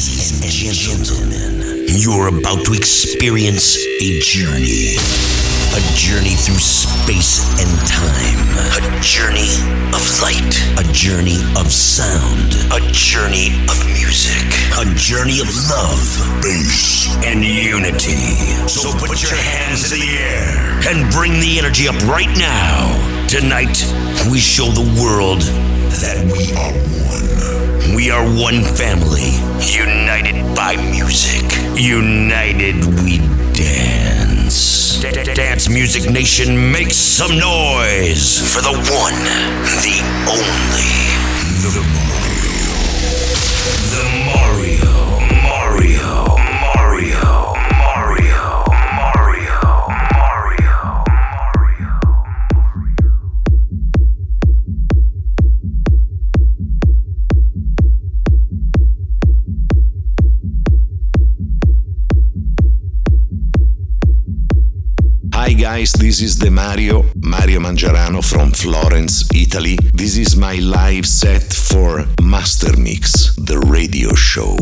Ladies and gentlemen, you're about to experience a journey. A journey through space and time. A journey of light. A journey of sound. A journey of music. A journey of love, bass, and unity. So put your hands in the air and bring the energy up right now. Tonight, we show the world that we are one. We are one family, united by music. United we dance. Dance Music Nation, make some noise for the one, the only, the Mario. The Mario, guys, this is the Mario, Mario Mangiarano from Florence, Italy. This is my live set for Master Mix, the radio show.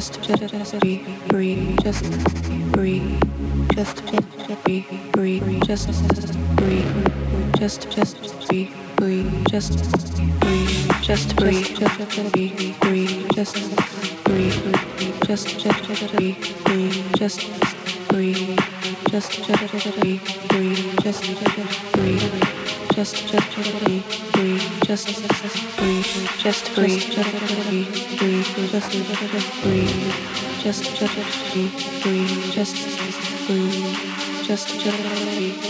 just, just, just be, breathe, just breathe, just, just be, breathe, just, just breathe, just, just breathe, just breathe, just breathe, just, just breathe, just breathe, just, just, breathe, just breathe, just, just, breathe, just, breathe. Just, just, breathe, breathe, just, breathe, just breathe, just breathe, breathe just breathe, just just breathe, breathe, just breathe, just breathe.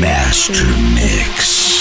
Master Mix.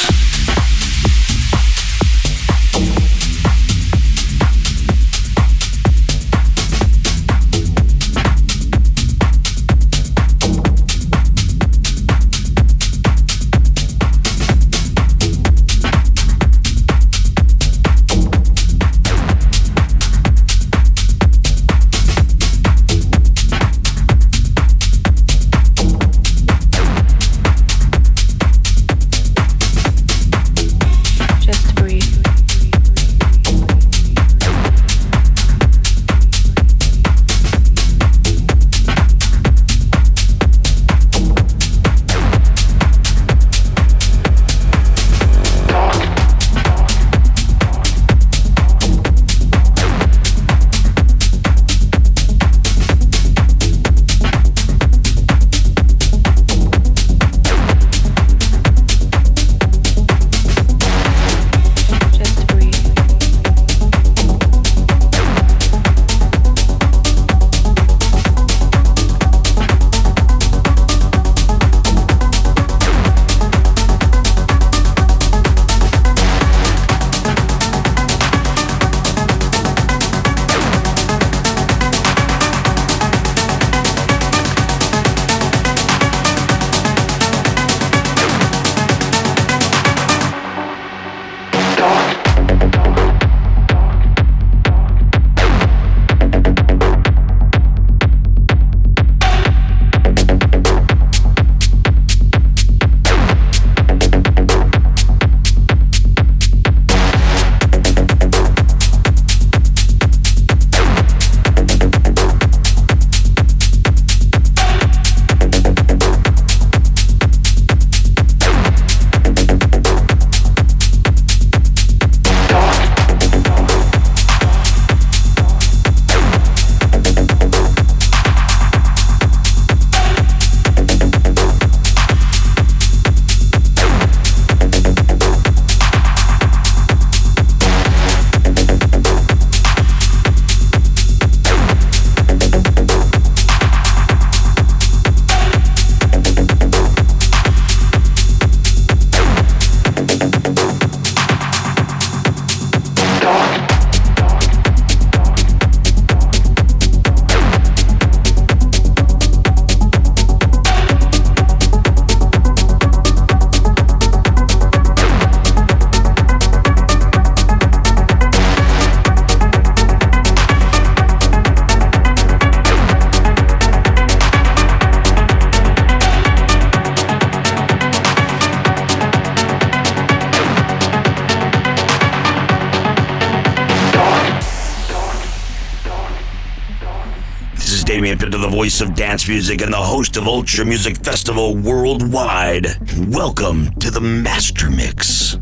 Damian Pinto, the voice of dance music and the host of Ultra Music Festival worldwide. Welcome to the Master Mix.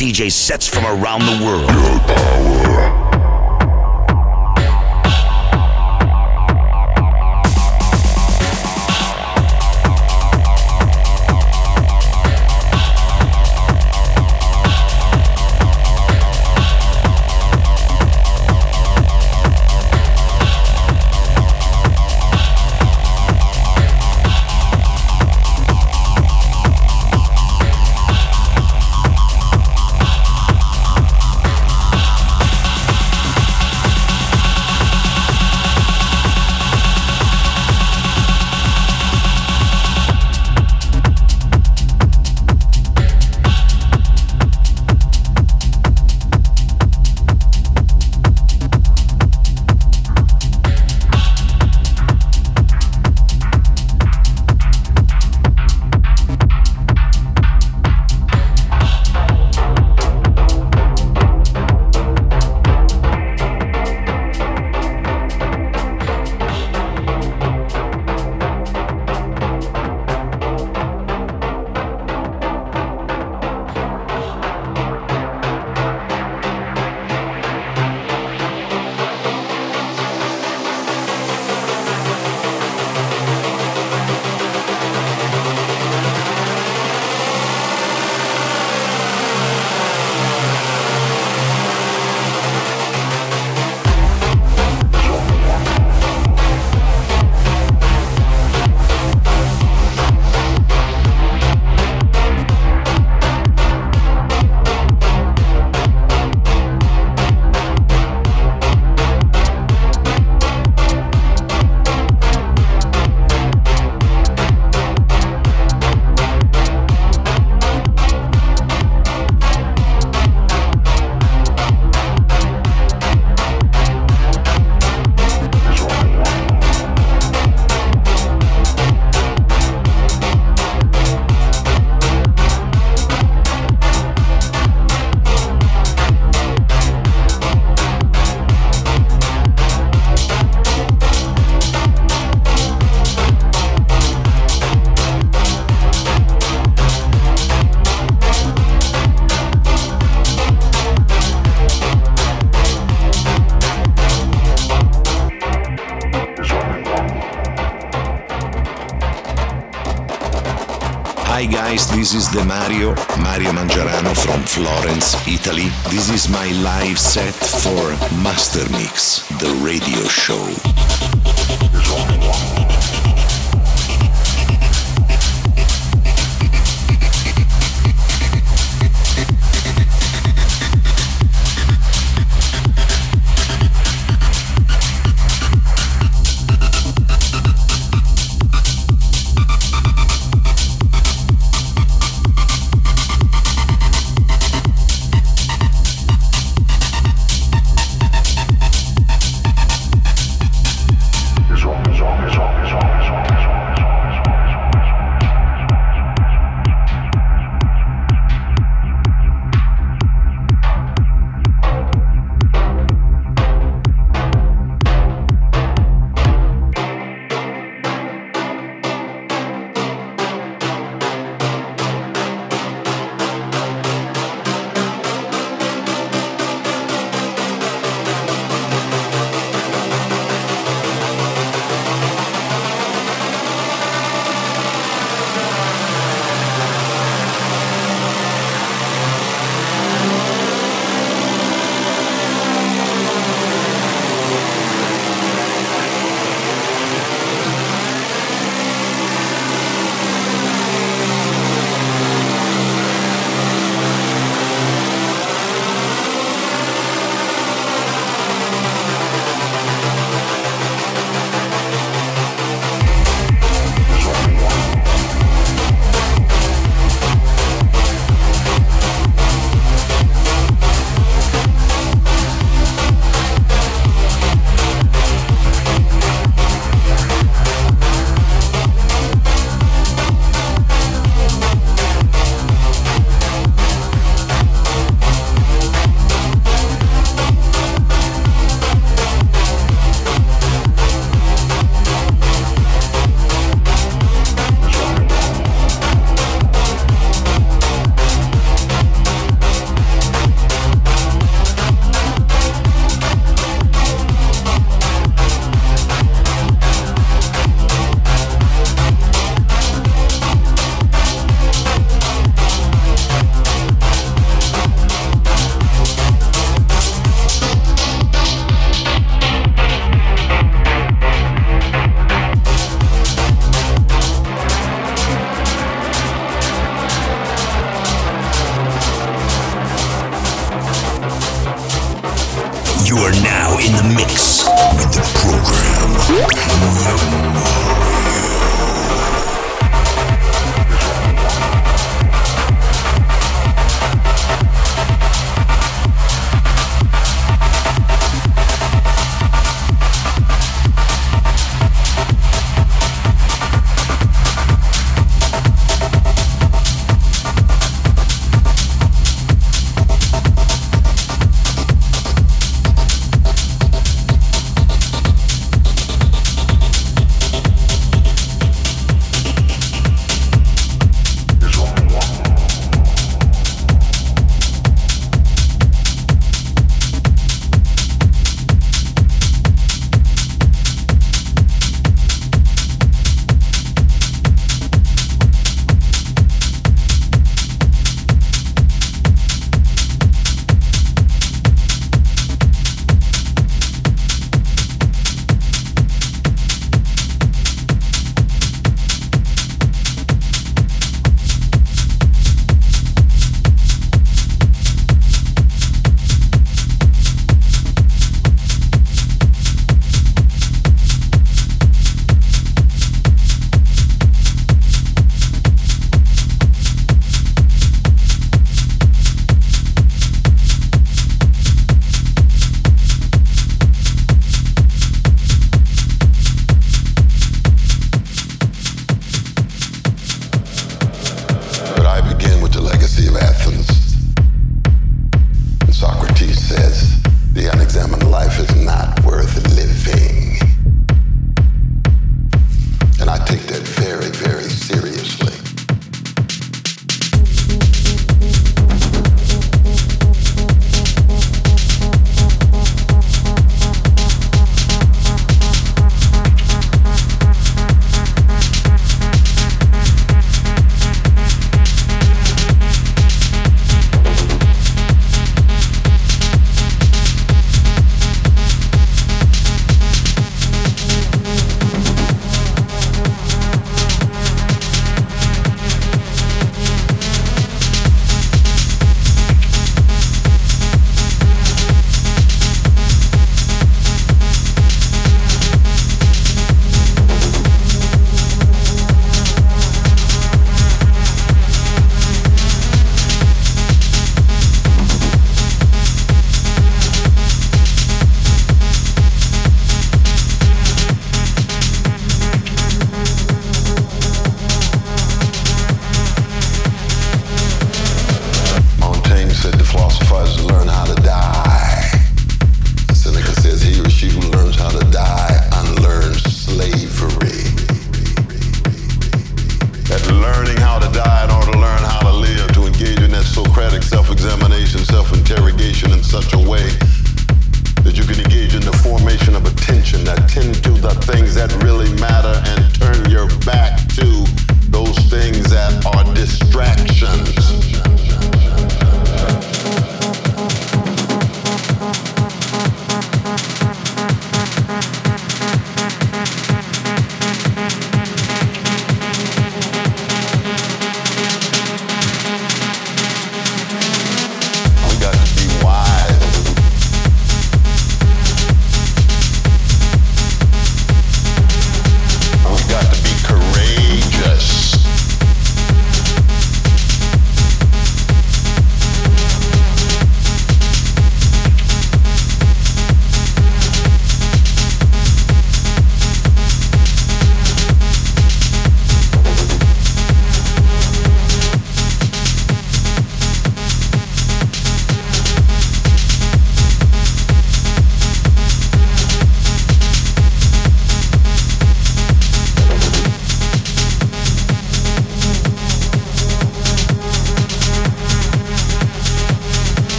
DJ sets from around the world. Mario Mangiarano from Florence, Italy. This is my live set for Master Mix, the radio show.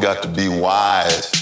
got to be wise.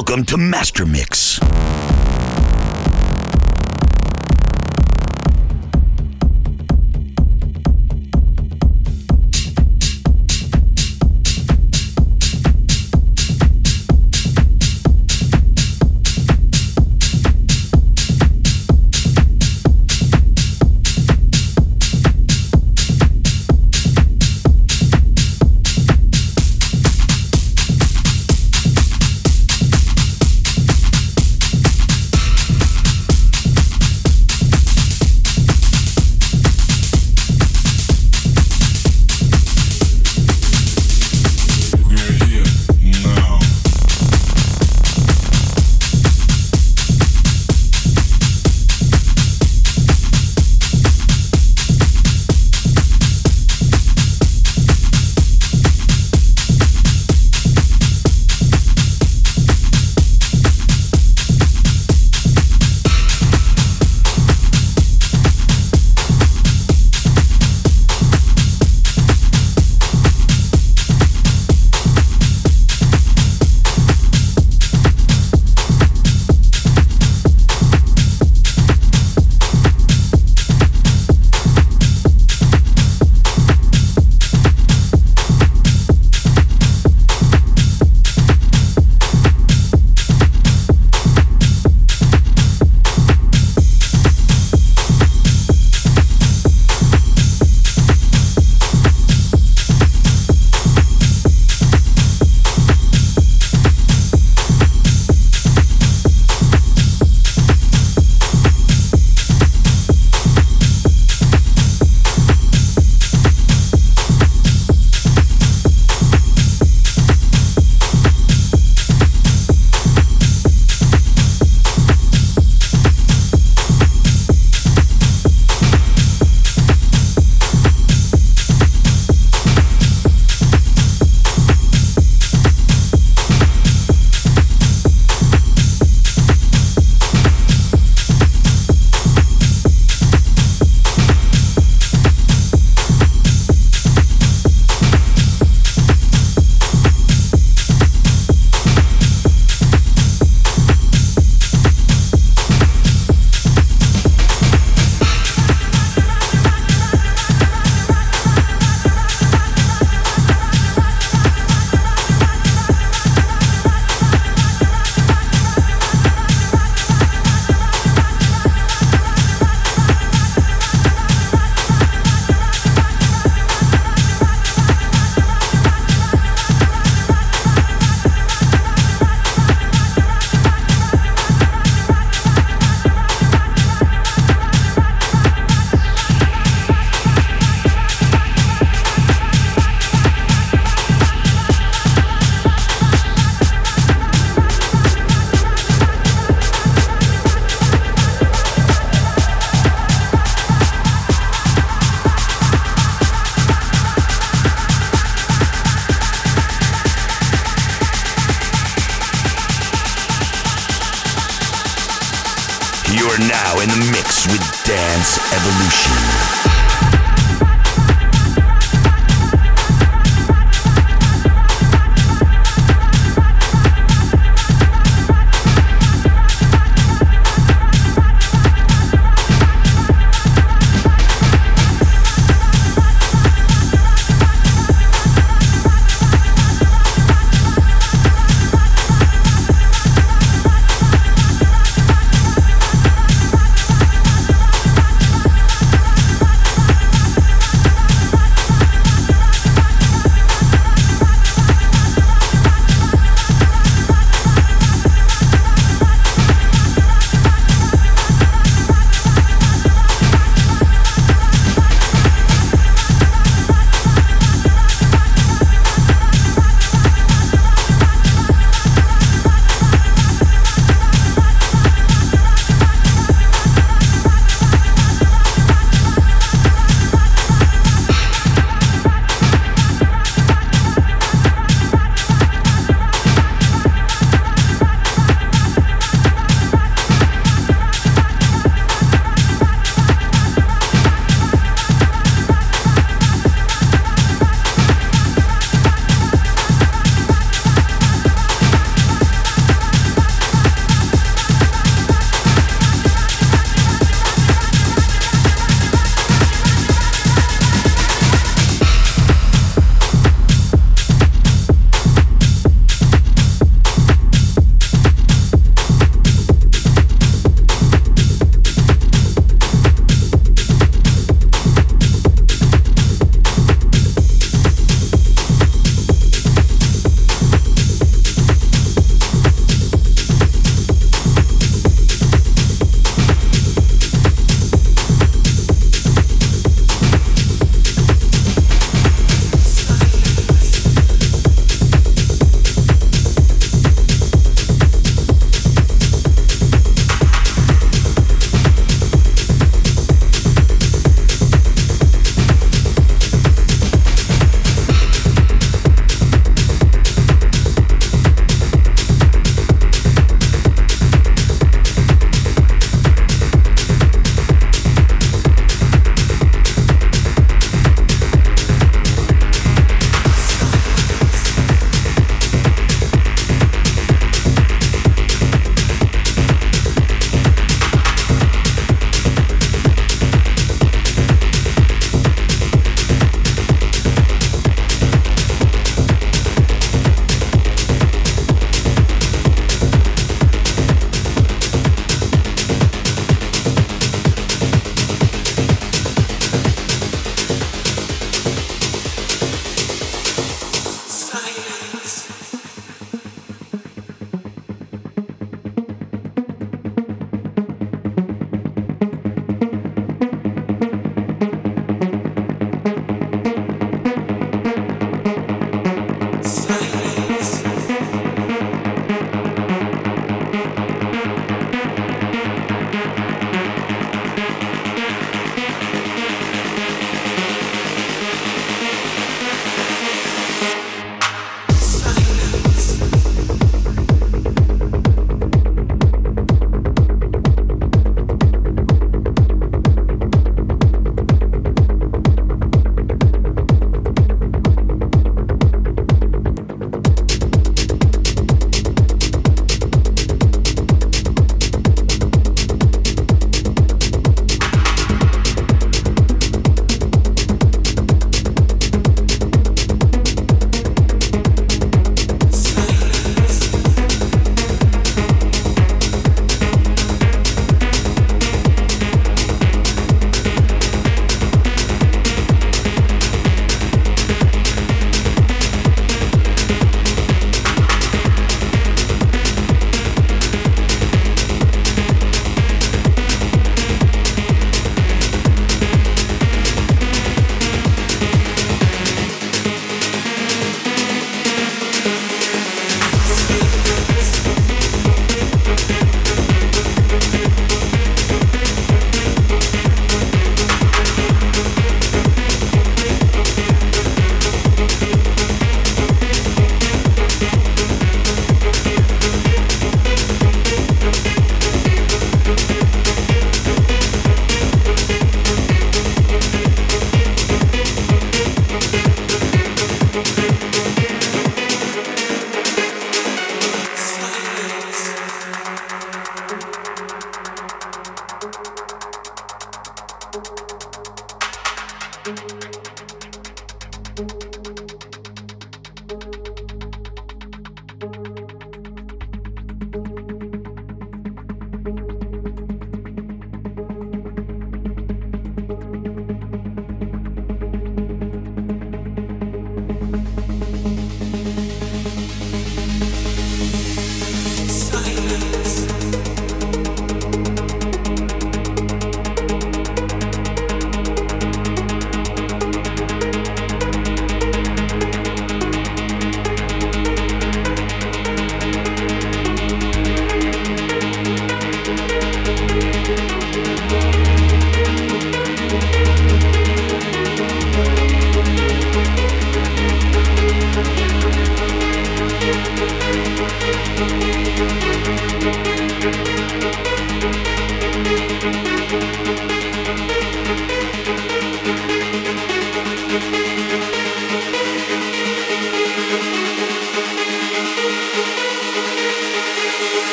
Welcome to Master Mix.